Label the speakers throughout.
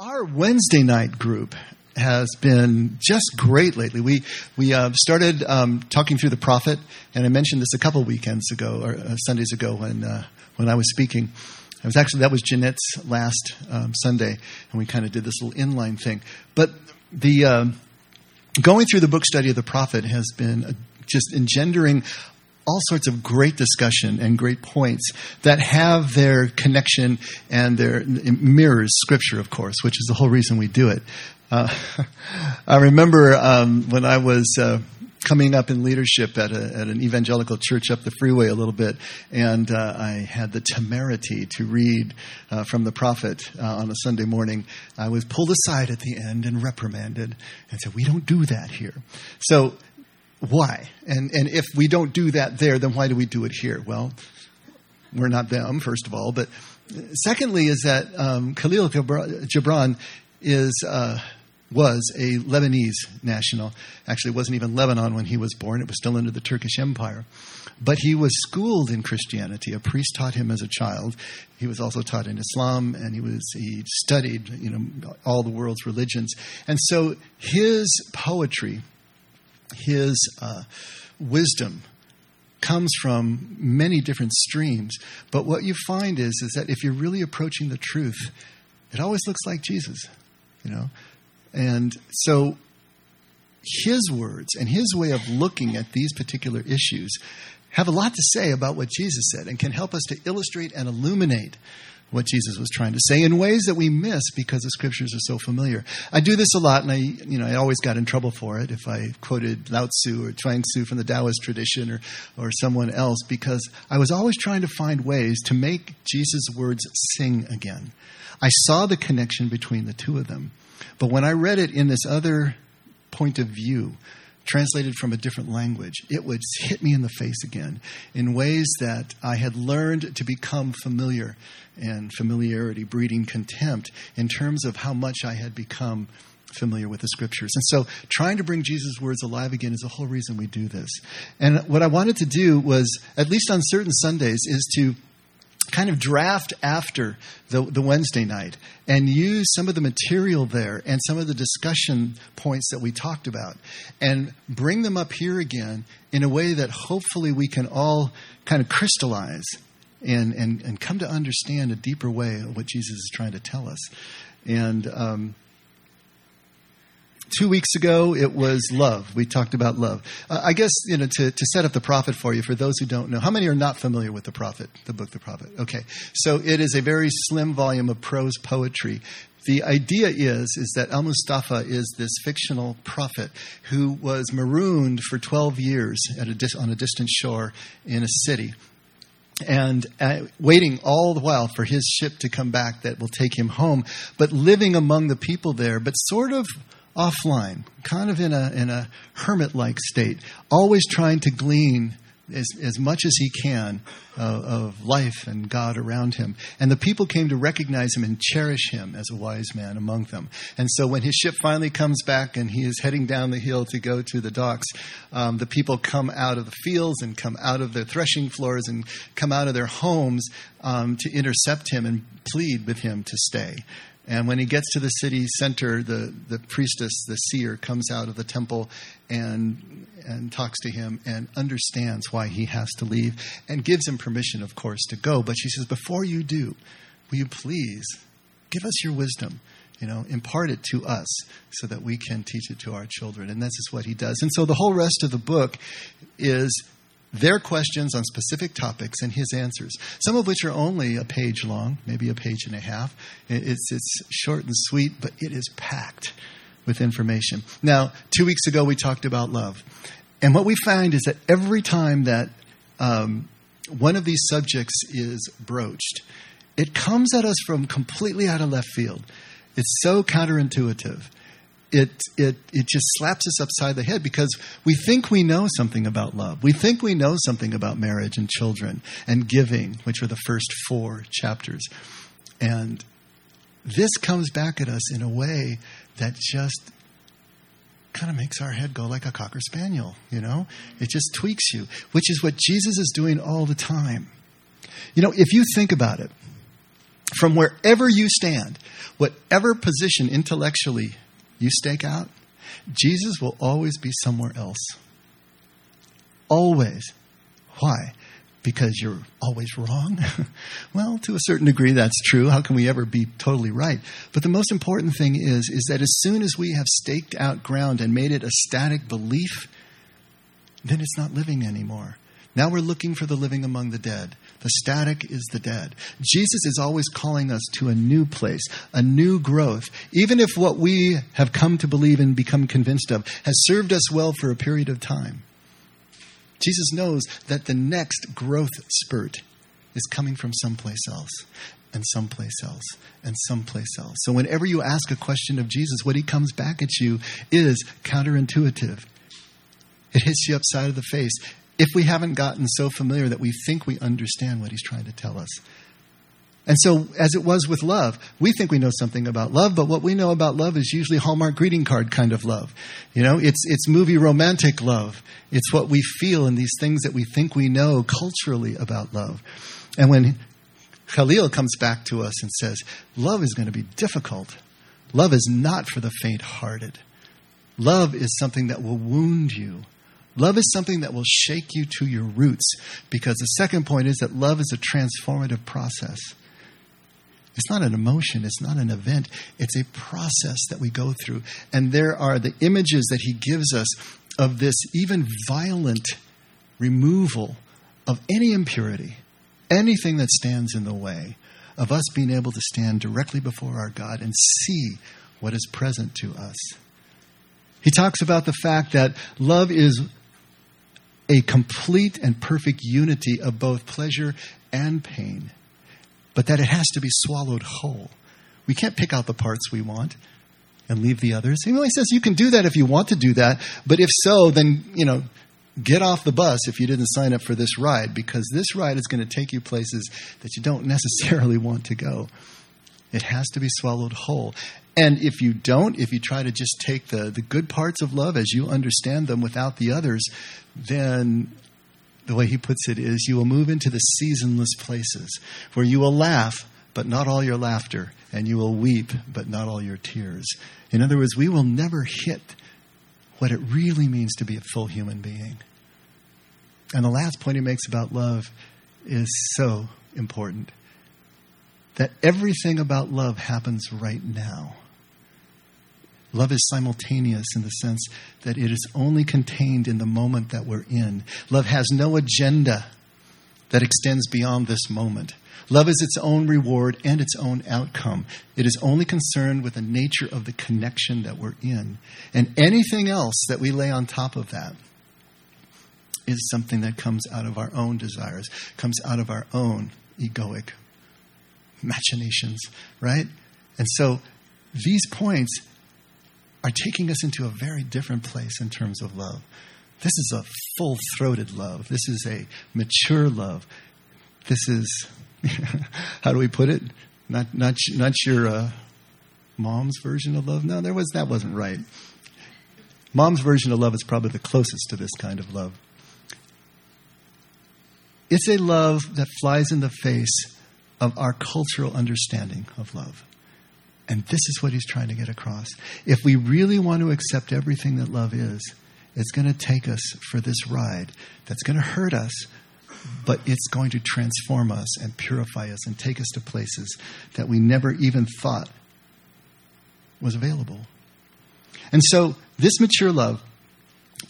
Speaker 1: Our Wednesday night group has been just great lately. We we uh, started um, talking through the prophet, and I mentioned this a couple weekends ago or uh, Sundays ago when uh, when I was speaking. It was actually that was Jeanette's last um, Sunday, and we kind of did this little inline thing. But the um, going through the book study of the prophet has been just engendering all sorts of great discussion and great points that have their connection and their mirrors scripture, of course, which is the whole reason we do it. Uh, I remember um, when I was uh, coming up in leadership at, a, at, an evangelical church up the freeway a little bit, and uh, I had the temerity to read uh, from the prophet uh, on a Sunday morning. I was pulled aside at the end and reprimanded and said, "We don't do that here." So why? And, and if we don't do that there, then why do we do it here? Well, we're not them, first of all. But secondly, is that um, Kahlil Gibran is, uh, was a Lebanese national. Actually, it wasn't even Lebanon when he was born, it was still under the Turkish Empire. But he was schooled in Christianity. A priest taught him as a child. He was also taught in Islam, and he was he studied, you know, all the world's religions. And so his poetry his uh, wisdom comes from many different streams. But what you find is, is that if you're really approaching the truth, it always looks like Jesus, you know? And so his words and his way of looking at these particular issues have a lot to say about what Jesus said and can help us to illustrate and illuminate what Jesus was trying to say in ways that we miss because the scriptures are so familiar. I do this a lot, and I, you know, I always got in trouble for it if I quoted Lao Tzu or Chuang Tzu from the Taoist tradition or, or someone else because I was always trying to find ways to make Jesus' words sing again. I saw the connection between the two of them, but when I read it in this other point of view, translated from a different language, it would hit me in the face again in ways that I had learned to become familiar and familiarity breeding contempt in terms of how much I had become familiar with the scriptures. And so trying to bring Jesus' words alive again is the whole reason we do this. And what I wanted to do was, at least on certain Sundays, is to kind of draft after the, the Wednesday night and use some of the material there and some of the discussion points that we talked about and bring them up here again in a way that hopefully we can all kind of crystallize and, and, and come to understand a deeper way of what Jesus is trying to tell us. And um, two weeks ago, it was love. We talked about love. Uh, I guess, you know, to, to set up the prophet for you, for those who don't know, how many are not familiar with the prophet, the book The Prophet? Okay. So it is a very slim volume of prose poetry the idea is is that Al Mustafa is this fictional prophet who was marooned for 12 years a dis- on a distant shore in a city and uh, waiting all the while for his ship to come back that will take him home, but living among the people there, but sort of offline, kind of in a, in a hermit like state, always trying to glean as, as much as he can uh, of life and God around him. And the people came to recognize him and cherish him as a wise man among them. And so when his ship finally comes back and he is heading down the hill to go to the docks, um, the people come out of the fields and come out of their threshing floors and come out of their homes um, to intercept him and plead with him to stay. And when he gets to the city center, the, the priestess, the seer, comes out of the temple and, and talks to him and understands why he has to leave and gives him permission, of course, to go. But she says, Before you do, will you please give us your wisdom? You know, impart it to us so that we can teach it to our children. And this is what he does. And so the whole rest of the book is their questions on specific topics and his answers, some of which are only a page long, maybe a page and a half. It's, it's short and sweet, but it is packed with information. Now, two weeks ago, we talked about love. And what we find is that every time that um, one of these subjects is broached, it comes at us from completely out of left field. It's so counterintuitive it, it, it just slaps us upside the head because we think we know something about love. We think we know something about marriage and children and giving, which are the first four chapters. And this comes back at us in a way that just kind of makes our head go like a cocker spaniel, you know? It just tweaks you, which is what Jesus is doing all the time. You know, if you think about it, from wherever you stand, whatever position intellectually you stake out, Jesus will always be somewhere else. Always. Why? Because you're always wrong? well, to a certain degree, that's true. How can we ever be totally right? But the most important thing is, is that as soon as we have staked out ground and made it a static belief, then it's not living anymore. Now we're looking for the living among the dead. The static is the dead. Jesus is always calling us to a new place, a new growth. Even if what we have come to believe and become convinced of has served us well for a period of time, Jesus knows that the next growth spurt is coming from someplace else and someplace else and someplace else. So whenever you ask a question of Jesus, what he comes back at you is counterintuitive. It hits you upside of the face if we haven't gotten so familiar that we think we understand what he's trying to tell us. And so, as it was with love, we think we know something about love, but what we know about love is usually Hallmark greeting card kind of love. You know, it's, it's movie romantic love. It's what we feel and these things that we think we know culturally about love. And when Kahlil comes back to us and says, Love is going to be difficult, love is not for the faint hearted. Love is something that will wound you Love is something that will shake you to your roots because the second point is that love is a transformative process. It's not an emotion, it's not an event, it's a process that we go through. And there are the images that he gives us of this even violent removal of any impurity, anything that stands in the way of us being able to stand directly before our God and see what is present to us. He talks about the fact that love is a complete and perfect unity of both pleasure and pain, but that it has to be swallowed whole. We can't pick out the parts we want and leave the others. He only says you can do that if you want to do that, but if so, then, you know, get off the bus if you didn't sign up for this ride because this ride is going to take you places that you don't necessarily want to go. It has to be swallowed whole. And if you don't, if you try to just take the, the good parts of love as you understand them without the others, then the way he puts it is you will move into the seasonless places where you will laugh, but not all your laughter, and you will weep, but not all your tears. In other words, we will never hit what it really means to be a full human being. And the last point he makes about love is so important that everything about love happens right now. Love is simultaneous in the sense that it is only contained in the moment that we're in. Love has no agenda that extends beyond this moment. Love is its own reward and its own outcome. It is only concerned with the nature of the connection that we're in. And anything else that we lay on top of that is something that comes out of our own desires, comes out of our own egoic machinations, right? And so these points are taking us into a very different place in terms of love. This is a full throated love. This is a mature love. This is, how do we put it? Not, not, not your uh, mom's version of love. No, there was, that wasn't right. Mom's version of love is probably the closest to this kind of love. It's a love that flies in the face of our cultural understanding of love. And this is what he's trying to get across. If we really want to accept everything that love is, it's going to take us for this ride that's going to hurt us, but it's going to transform us and purify us and take us to places that we never even thought was available. And so, this mature love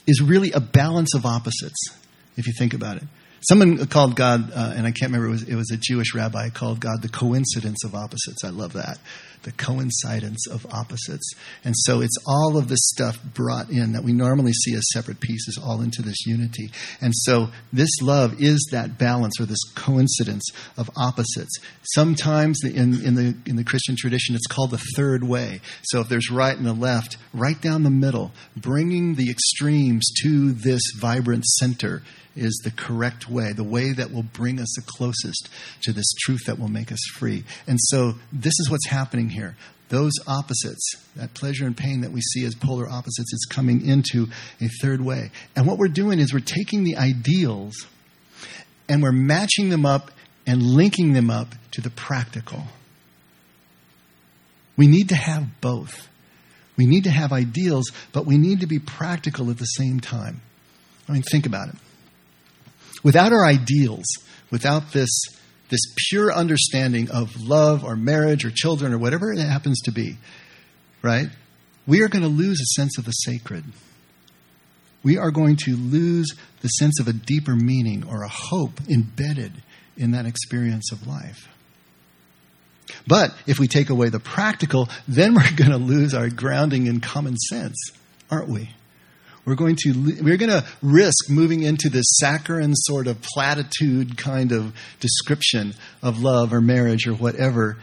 Speaker 1: is really a balance of opposites, if you think about it. Someone called God, uh, and I can't remember, it was, it was a Jewish rabbi called God the coincidence of opposites. I love that. The coincidence of opposites. And so it's all of this stuff brought in that we normally see as separate pieces all into this unity. And so this love is that balance or this coincidence of opposites. Sometimes in, in, the, in the Christian tradition, it's called the third way. So if there's right and a left, right down the middle, bringing the extremes to this vibrant center is the correct way, the way that will bring us the closest to this truth that will make us free. And so this is what's happening here. Those opposites, that pleasure and pain that we see as polar opposites, is coming into a third way. And what we're doing is we're taking the ideals and we're matching them up and linking them up to the practical. We need to have both. We need to have ideals, but we need to be practical at the same time. I mean, think about it. Without our ideals, without this, this pure understanding of love or marriage or children or whatever it happens to be, right? We are going to lose a sense of the sacred. We are going to lose the sense of a deeper meaning or a hope embedded in that experience of life. But if we take away the practical, then we're going to lose our grounding in common sense, aren't we? We're going to we're going to risk moving into this saccharine sort of platitude kind of description of love or marriage or whatever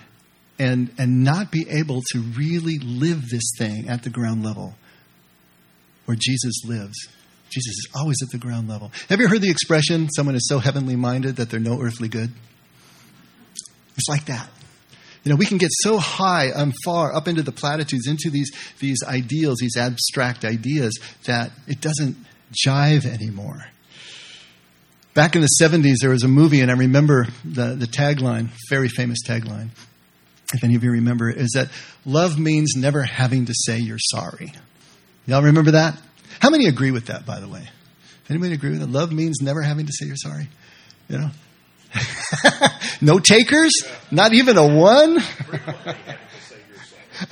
Speaker 1: and and not be able to really live this thing at the ground level where Jesus lives. Jesus is always at the ground level. Have you heard the expression someone is so heavenly minded that they're no earthly good? It's like that. You know, we can get so high and far up into the platitudes, into these, these ideals, these abstract ideas, that it doesn't jive anymore. Back in the 70s, there was a movie, and I remember the, the tagline, very famous tagline, if any of you remember, is that love means never having to say you're sorry. Y'all remember that? How many agree with that, by the way? Anybody agree with that? Love means never having to say you're sorry. You know? no takers? Not even a one?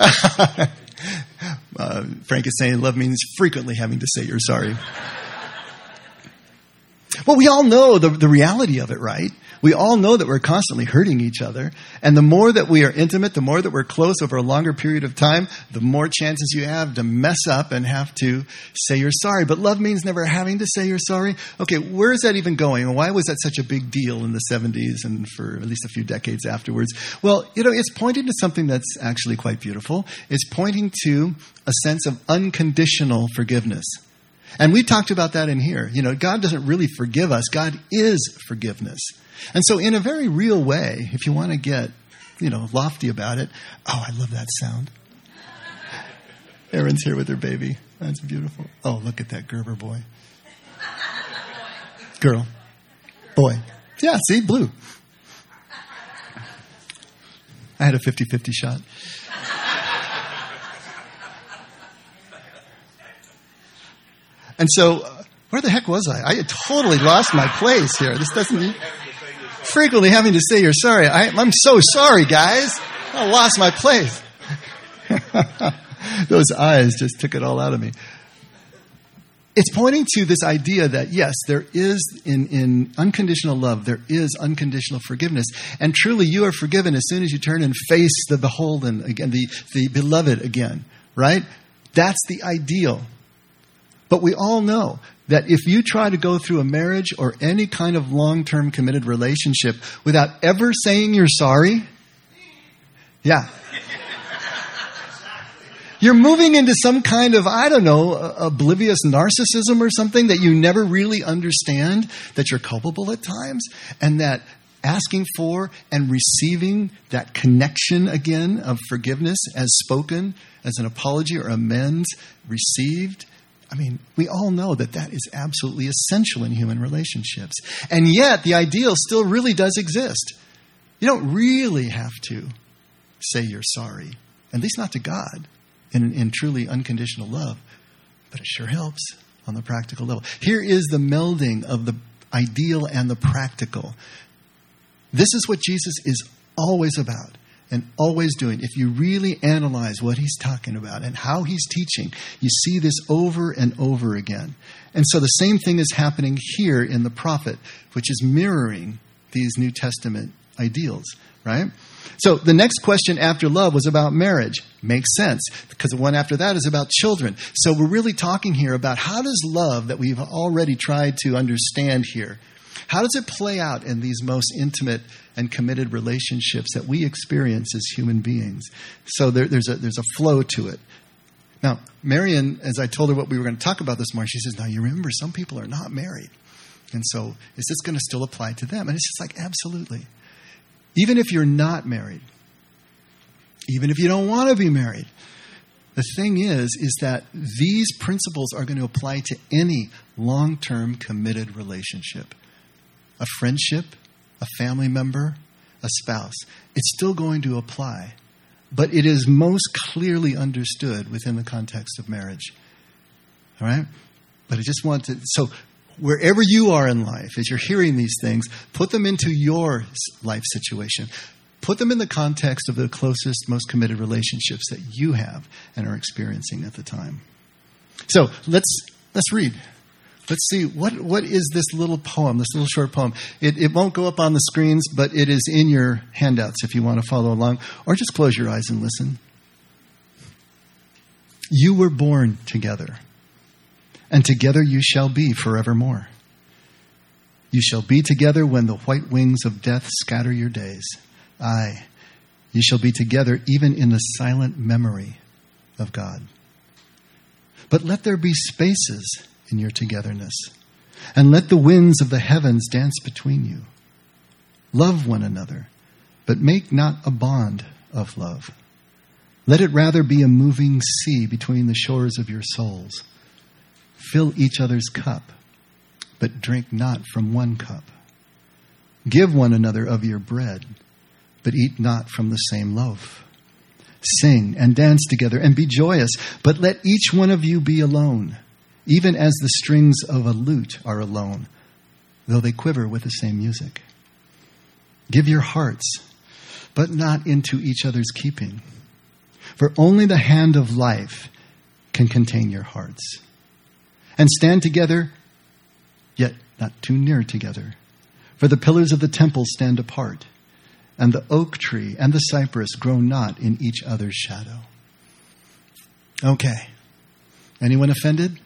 Speaker 1: uh, Frank is saying love means frequently having to say you're sorry. Well, we all know the, the reality of it, right? We all know that we're constantly hurting each other. And the more that we are intimate, the more that we're close over a longer period of time, the more chances you have to mess up and have to say you're sorry. But love means never having to say you're sorry. Okay, where is that even going? And why was that such a big deal in the 70s and for at least a few decades afterwards? Well, you know, it's pointing to something that's actually quite beautiful. It's pointing to a sense of unconditional forgiveness. And we talked about that in here. You know, God doesn't really forgive us, God is forgiveness. And so, in a very real way, if you want to get, you know, lofty about it, oh, I love that sound. Erin's here with her baby. That's beautiful. Oh, look at that Gerber boy. Girl. Boy. Yeah, see, blue. I had a 50 50 shot. And so, uh, where the heck was I? I had totally lost my place here. This doesn't frequently having to say you're sorry. I, am so sorry, guys. I lost my place. Those eyes just took it all out of me. It's pointing to this idea that yes, there is in, in unconditional love, there is unconditional forgiveness. And truly you are forgiven as soon as you turn and face the beholden again, the, the beloved again, right? That's the ideal. But we all know that if you try to go through a marriage or any kind of long term committed relationship without ever saying you're sorry, yeah. You're moving into some kind of, I don't know, oblivious narcissism or something that you never really understand, that you're culpable at times, and that asking for and receiving that connection again of forgiveness as spoken, as an apology or amends received, I mean, we all know that that is absolutely essential in human relationships. And yet, the ideal still really does exist. You don't really have to say you're sorry, at least not to God, in, in truly unconditional love, but it sure helps on the practical level. Here is the melding of the ideal and the practical. This is what Jesus is always about and always doing, if you really analyze what he's talking about and how he's teaching, you see this over and over again. And so the same thing is happening here in the prophet, which is mirroring these New Testament ideals, right? So the next question after love was about marriage. Makes sense because the one after that is about children. So we're really talking here about how does love that we've already tried to understand here how does it play out in these most intimate and committed relationships that we experience as human beings? So there, there's, a, there's a flow to it. Now, Marion, as I told her what we were going to talk about this morning, she says, Now you remember, some people are not married. And so, is this going to still apply to them? And it's just like, absolutely. Even if you're not married, even if you don't want to be married, the thing is, is that these principles are going to apply to any long term committed relationship a friendship, a family member, a spouse. It's still going to apply. but it is most clearly understood within the context of marriage. All right? But I just want to, so wherever you are in life, as you're hearing these things, put them into your life situation. Put them in the context of the closest, most committed relationships that you have and are experiencing at the time. So let's let's read. Let's see what what is this little poem, this little short poem. It, it won't go up on the screens, but it is in your handouts if you want to follow along, or just close your eyes and listen. You were born together, and together you shall be forevermore. You shall be together when the white wings of death scatter your days. Aye, you shall be together even in the silent memory of God. But let there be spaces in your togetherness, and let the winds of the heavens dance between you. Love one another, but make not a bond of love. Let it rather be a moving sea between the shores of your souls. Fill each other's cup, but drink not from one cup. Give one another of your bread, but eat not from the same loaf. Sing and dance together and be joyous, but let each one of you be alone, even as the strings of a lute are alone, though they quiver with the same music. Give your hearts, but not into each other's keeping, for only the hand of life can contain your hearts. And stand together, yet not too near together, for the pillars of the temple stand apart and the oak tree and the cypress grow not in each other's shadow. Okay. Anyone offended?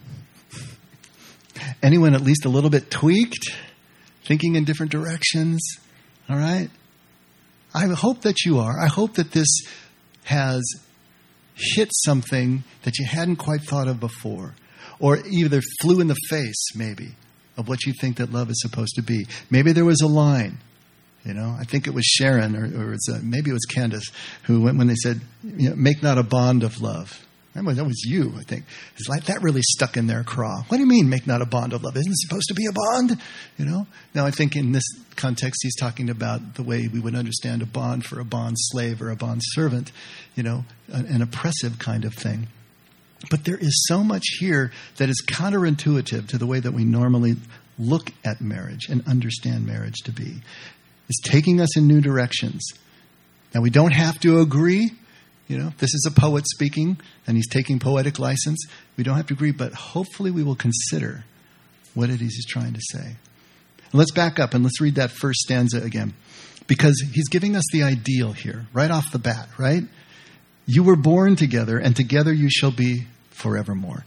Speaker 1: Anyone at least a little bit tweaked? Thinking in different directions? All right? I hope that you are. I hope that this has hit something that you hadn't quite thought of before, or either flew in the face, maybe, of what you think that love is supposed to be. Maybe there was a line you know, I think it was Sharon or, or it was, uh, maybe it was Candace who went when they said, you know, "Make not a bond of love." That was, that was you, I think. It's like that really stuck in their craw. What do you mean, make not a bond of love? Isn't it supposed to be a bond? You know. Now I think in this context, he's talking about the way we would understand a bond for a bond slave or a bond servant. You know, an, an oppressive kind of thing. But there is so much here that is counterintuitive to the way that we normally look at marriage and understand marriage to be It's taking us in new directions. Now, we don't have to agree. You know, this is a poet speaking, and he's taking poetic license. We don't have to agree, but hopefully we will consider what it is he's trying to say. let's back up and let's read that first stanza again. Because he's giving us the ideal here, right off the bat, right? You were born together, and together you shall be forevermore.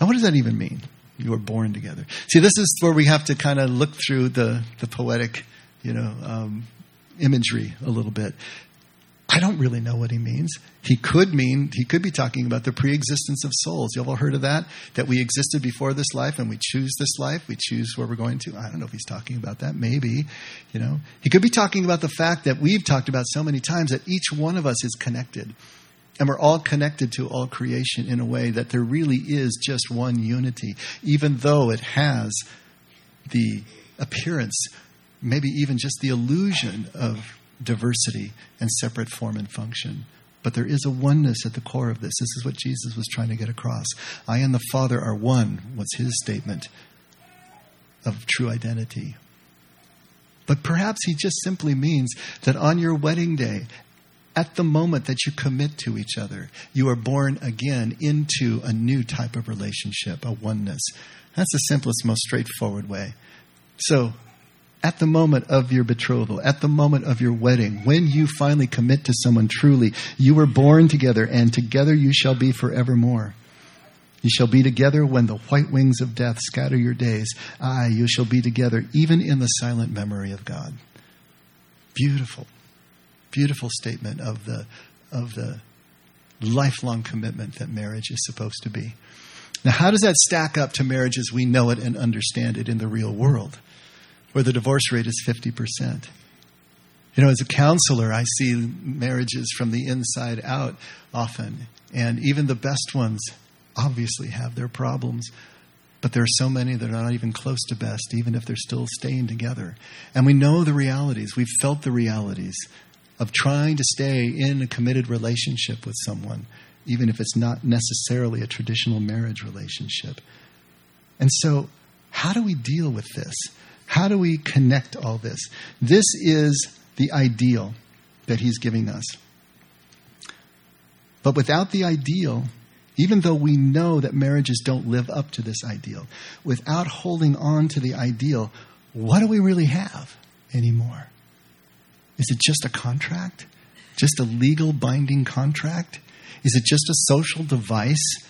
Speaker 1: Now, what does that even mean? You were born together. See, this is where we have to kind of look through the, the poetic you know, um, imagery a little bit. I don't really know what he means. He could mean, he could be talking about the pre-existence of souls. You all heard of that? That we existed before this life and we choose this life. We choose where we're going to. I don't know if he's talking about that. Maybe, you know. He could be talking about the fact that we've talked about so many times that each one of us is connected. And we're all connected to all creation in a way that there really is just one unity, even though it has the appearance maybe even just the illusion of diversity and separate form and function. But there is a oneness at the core of this. This is what Jesus was trying to get across. I and the Father are one, was his statement of true identity. But perhaps he just simply means that on your wedding day, at the moment that you commit to each other, you are born again into a new type of relationship, a oneness. That's the simplest, most straightforward way. So, at the moment of your betrothal, at the moment of your wedding, when you finally commit to someone truly, you were born together, and together you shall be forevermore. You shall be together when the white wings of death scatter your days. Aye, you shall be together even in the silent memory of God. Beautiful, beautiful statement of the, of the lifelong commitment that marriage is supposed to be. Now, how does that stack up to marriage as we know it and understand it in the real world? Where the divorce rate is 50%. You know, as a counselor, I see marriages from the inside out often, and even the best ones obviously have their problems. But there are so many that are not even close to best, even if they're still staying together. And we know the realities. We've felt the realities of trying to stay in a committed relationship with someone, even if it's not necessarily a traditional marriage relationship. And so, how do we deal with this? How do we connect all this? This is the ideal that he's giving us. But without the ideal, even though we know that marriages don't live up to this ideal, without holding on to the ideal, what do we really have anymore? Is it just a contract? Just a legal binding contract? Is it just a social device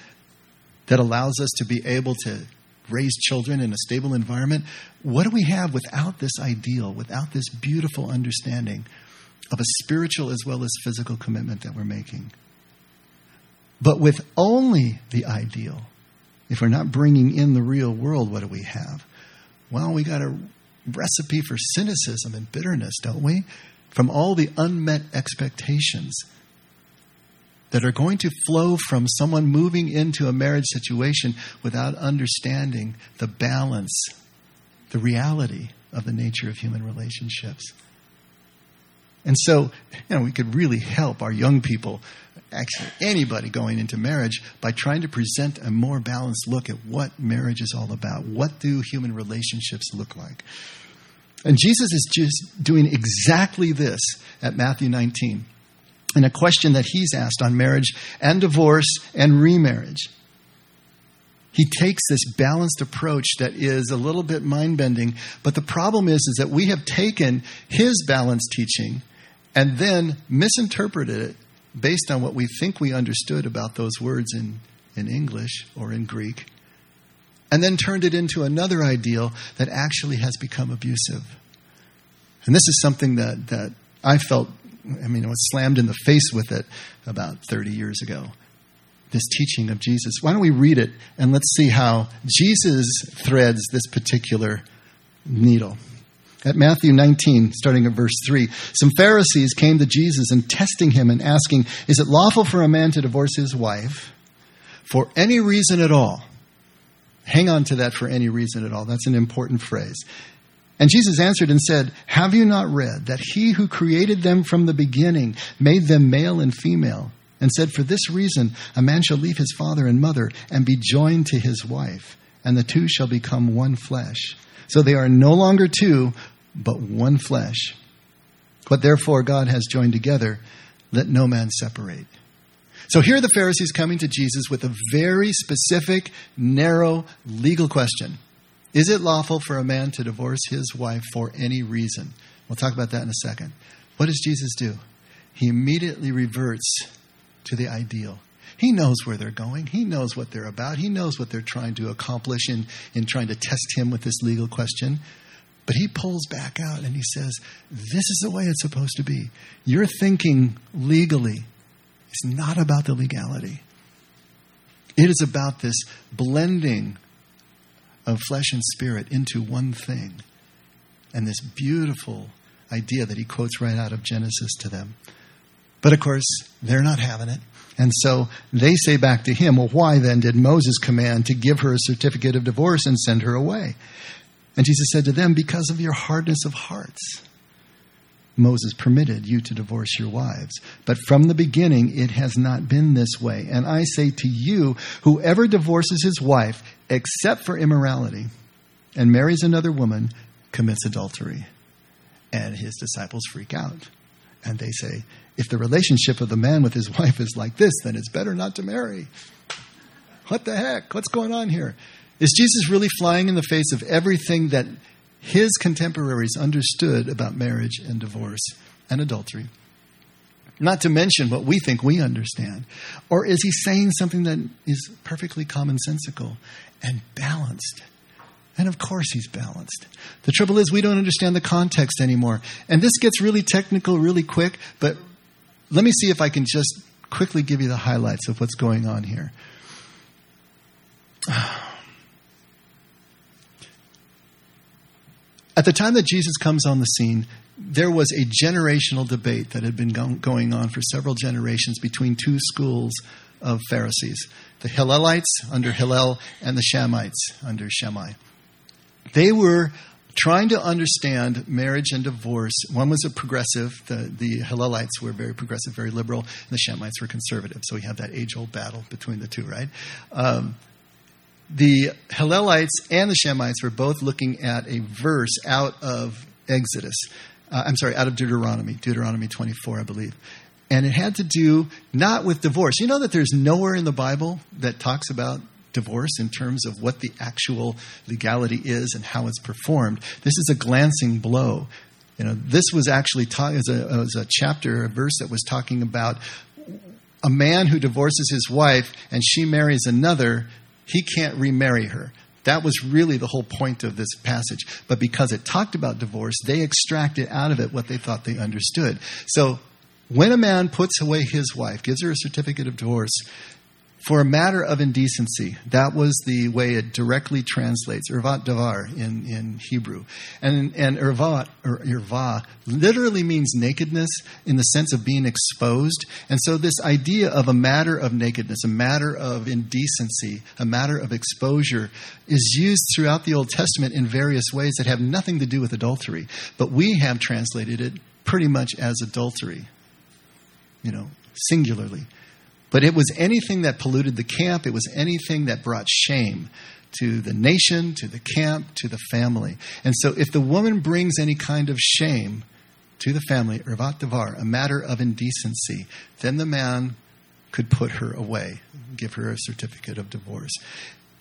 Speaker 1: that allows us to be able to raise children in a stable environment? What do we have without this ideal, without this beautiful understanding of a spiritual as well as physical commitment that we're making? But with only the ideal, if we're not bringing in the real world, what do we have? Well, we got a recipe for cynicism and bitterness, don't we? From all the unmet expectations that are going to flow from someone moving into a marriage situation without understanding the balance, the reality of the nature of human relationships. And so, you know, we could really help our young people, actually anybody going into marriage, by trying to present a more balanced look at what marriage is all about. What do human relationships look like? And Jesus is just doing exactly this at Matthew 19 in a question that he's asked on marriage and divorce and remarriage. He takes this balanced approach that is a little bit mind bending, but the problem is, is that we have taken his balanced teaching and then misinterpreted it based on what we think we understood about those words in, in English or in Greek, and then turned it into another ideal that actually has become abusive. And this is something that, that I felt, I mean, I was slammed in the face with it about 30 years ago. This teaching of Jesus. Why don't we read it and let's see how Jesus threads this particular needle. At Matthew 19, starting at verse 3, some Pharisees came to Jesus and testing him and asking, Is it lawful for a man to divorce his wife for any reason at all? Hang on to that for any reason at all. That's an important phrase. And Jesus answered and said, Have you not read that he who created them from the beginning made them male and female? And said, For this reason, a man shall leave his father and mother and be joined to his wife, and the two shall become one flesh. So they are no longer two, but one flesh. What therefore God has joined together, let no man separate. So here are the Pharisees coming to Jesus with a very specific, narrow legal question Is it lawful for a man to divorce his wife for any reason? We'll talk about that in a second. What does Jesus do? He immediately reverts to the ideal. He knows where they're going. He knows what they're about. He knows what they're trying to accomplish in, in trying to test him with this legal question. But he pulls back out and he says, This is the way it's supposed to be. Your thinking legally is not about the legality, it is about this blending of flesh and spirit into one thing. And this beautiful idea that he quotes right out of Genesis to them. But of course, they're not having it. And so they say back to him, Well, why then did Moses command to give her a certificate of divorce and send her away? And Jesus said to them, Because of your hardness of hearts, Moses permitted you to divorce your wives. But from the beginning, it has not been this way. And I say to you, whoever divorces his wife, except for immorality, and marries another woman, commits adultery. And his disciples freak out. And they say, if the relationship of the man with his wife is like this, then it's better not to marry. What the heck? What's going on here? Is Jesus really flying in the face of everything that his contemporaries understood about marriage and divorce and adultery? Not to mention what we think we understand. Or is he saying something that is perfectly commonsensical and balanced? And of course, he's balanced. The trouble is, we don't understand the context anymore. And this gets really technical really quick, but let me see if I can just quickly give you the highlights of what's going on here. At the time that Jesus comes on the scene, there was a generational debate that had been going on for several generations between two schools of Pharisees the Hillelites under Hillel and the Shammaites under Shammai. They were trying to understand marriage and divorce. One was a progressive, the, the Hillelites were very progressive, very liberal, and the Shemites were conservative. So we have that age old battle between the two, right? Um, the Hillelites and the Shemites were both looking at a verse out of Exodus. Uh, I'm sorry, out of Deuteronomy, Deuteronomy 24, I believe. And it had to do not with divorce. You know that there's nowhere in the Bible that talks about divorce in terms of what the actual legality is and how it's performed. This is a glancing blow. You know, this was actually taught as a, as a chapter, a verse that was talking about a man who divorces his wife and she marries another, he can't remarry her. That was really the whole point of this passage. But because it talked about divorce, they extracted out of it what they thought they understood. So when a man puts away his wife, gives her a certificate of divorce, for a matter of indecency. That was the way it directly translates, irvat davar in, in Hebrew. And, and irvat, or irva, literally means nakedness in the sense of being exposed. And so this idea of a matter of nakedness, a matter of indecency, a matter of exposure is used throughout the Old Testament in various ways that have nothing to do with adultery. But we have translated it pretty much as adultery, you know, singularly. But it was anything that polluted the camp, it was anything that brought shame to the nation, to the camp, to the family. And so if the woman brings any kind of shame to the family, Irvat Devar, a matter of indecency, then the man could put her away, give her a certificate of divorce.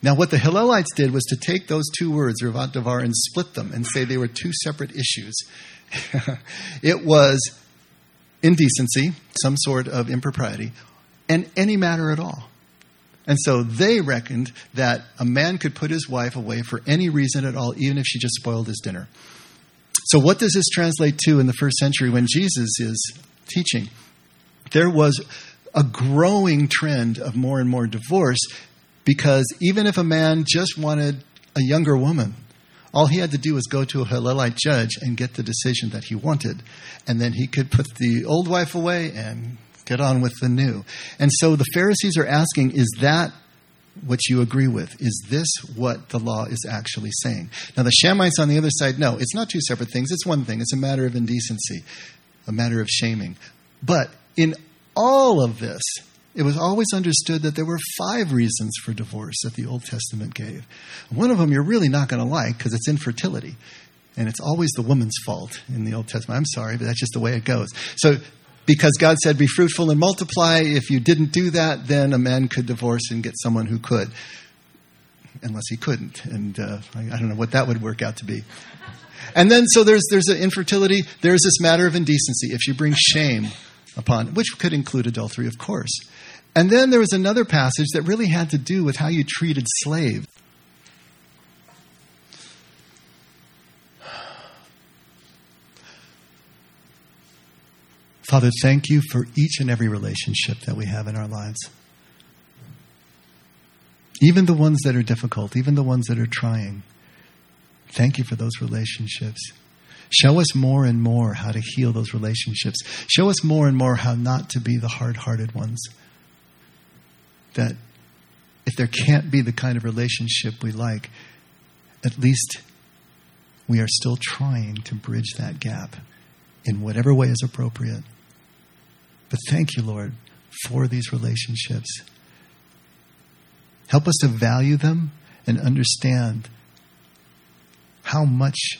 Speaker 1: Now, what the Hillelites did was to take those two words, Irvat Devar, and split them and say they were two separate issues. it was indecency, some sort of impropriety, and any matter at all. And so they reckoned that a man could put his wife away for any reason at all, even if she just spoiled his dinner. So, what does this translate to in the first century when Jesus is teaching? There was a growing trend of more and more divorce because even if a man just wanted a younger woman, all he had to do was go to a Hillelite judge and get the decision that he wanted. And then he could put the old wife away and Get on with the new. And so the Pharisees are asking, is that what you agree with? Is this what the law is actually saying? Now, the Shemites on the other side, no, it's not two separate things. It's one thing. It's a matter of indecency, a matter of shaming. But in all of this, it was always understood that there were five reasons for divorce that the Old Testament gave. One of them you're really not going to like because it's infertility. And it's always the woman's fault in the Old Testament. I'm sorry, but that's just the way it goes. So because God said, Be fruitful and multiply. If you didn't do that, then a man could divorce and get someone who could, unless he couldn't. And uh, I, I don't know what that would work out to be. And then, so there's, there's an infertility, there's this matter of indecency. If you bring shame upon, which could include adultery, of course. And then there was another passage that really had to do with how you treated slaves. Father, thank you for each and every relationship that we have in our lives. Even the ones that are difficult, even the ones that are trying. Thank you for those relationships. Show us more and more how to heal those relationships. Show us more and more how not to be the hard hearted ones. That if there can't be the kind of relationship we like, at least we are still trying to bridge that gap in whatever way is appropriate. But thank you, Lord, for these relationships. Help us to value them and understand how much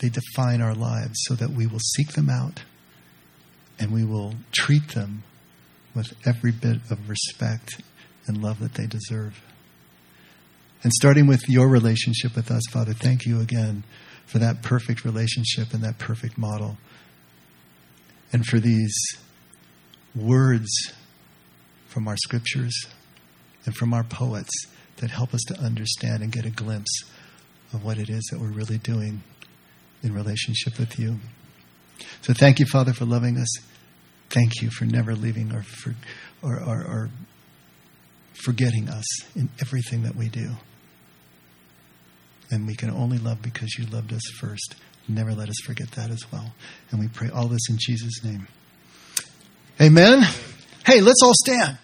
Speaker 1: they define our lives so that we will seek them out and we will treat them with every bit of respect and love that they deserve. And starting with your relationship with us, Father, thank you again for that perfect relationship and that perfect model. And for these words from our scriptures and from our poets that help us to understand and get a glimpse of what it is that we're really doing in relationship with you. So thank you, Father, for loving us. Thank you for never leaving or, for, or, or, or forgetting us in everything that we do. And we can only love because you loved us first. Never let us forget that as well. And we pray all this in Jesus' name. Amen. Hey, let's all stand.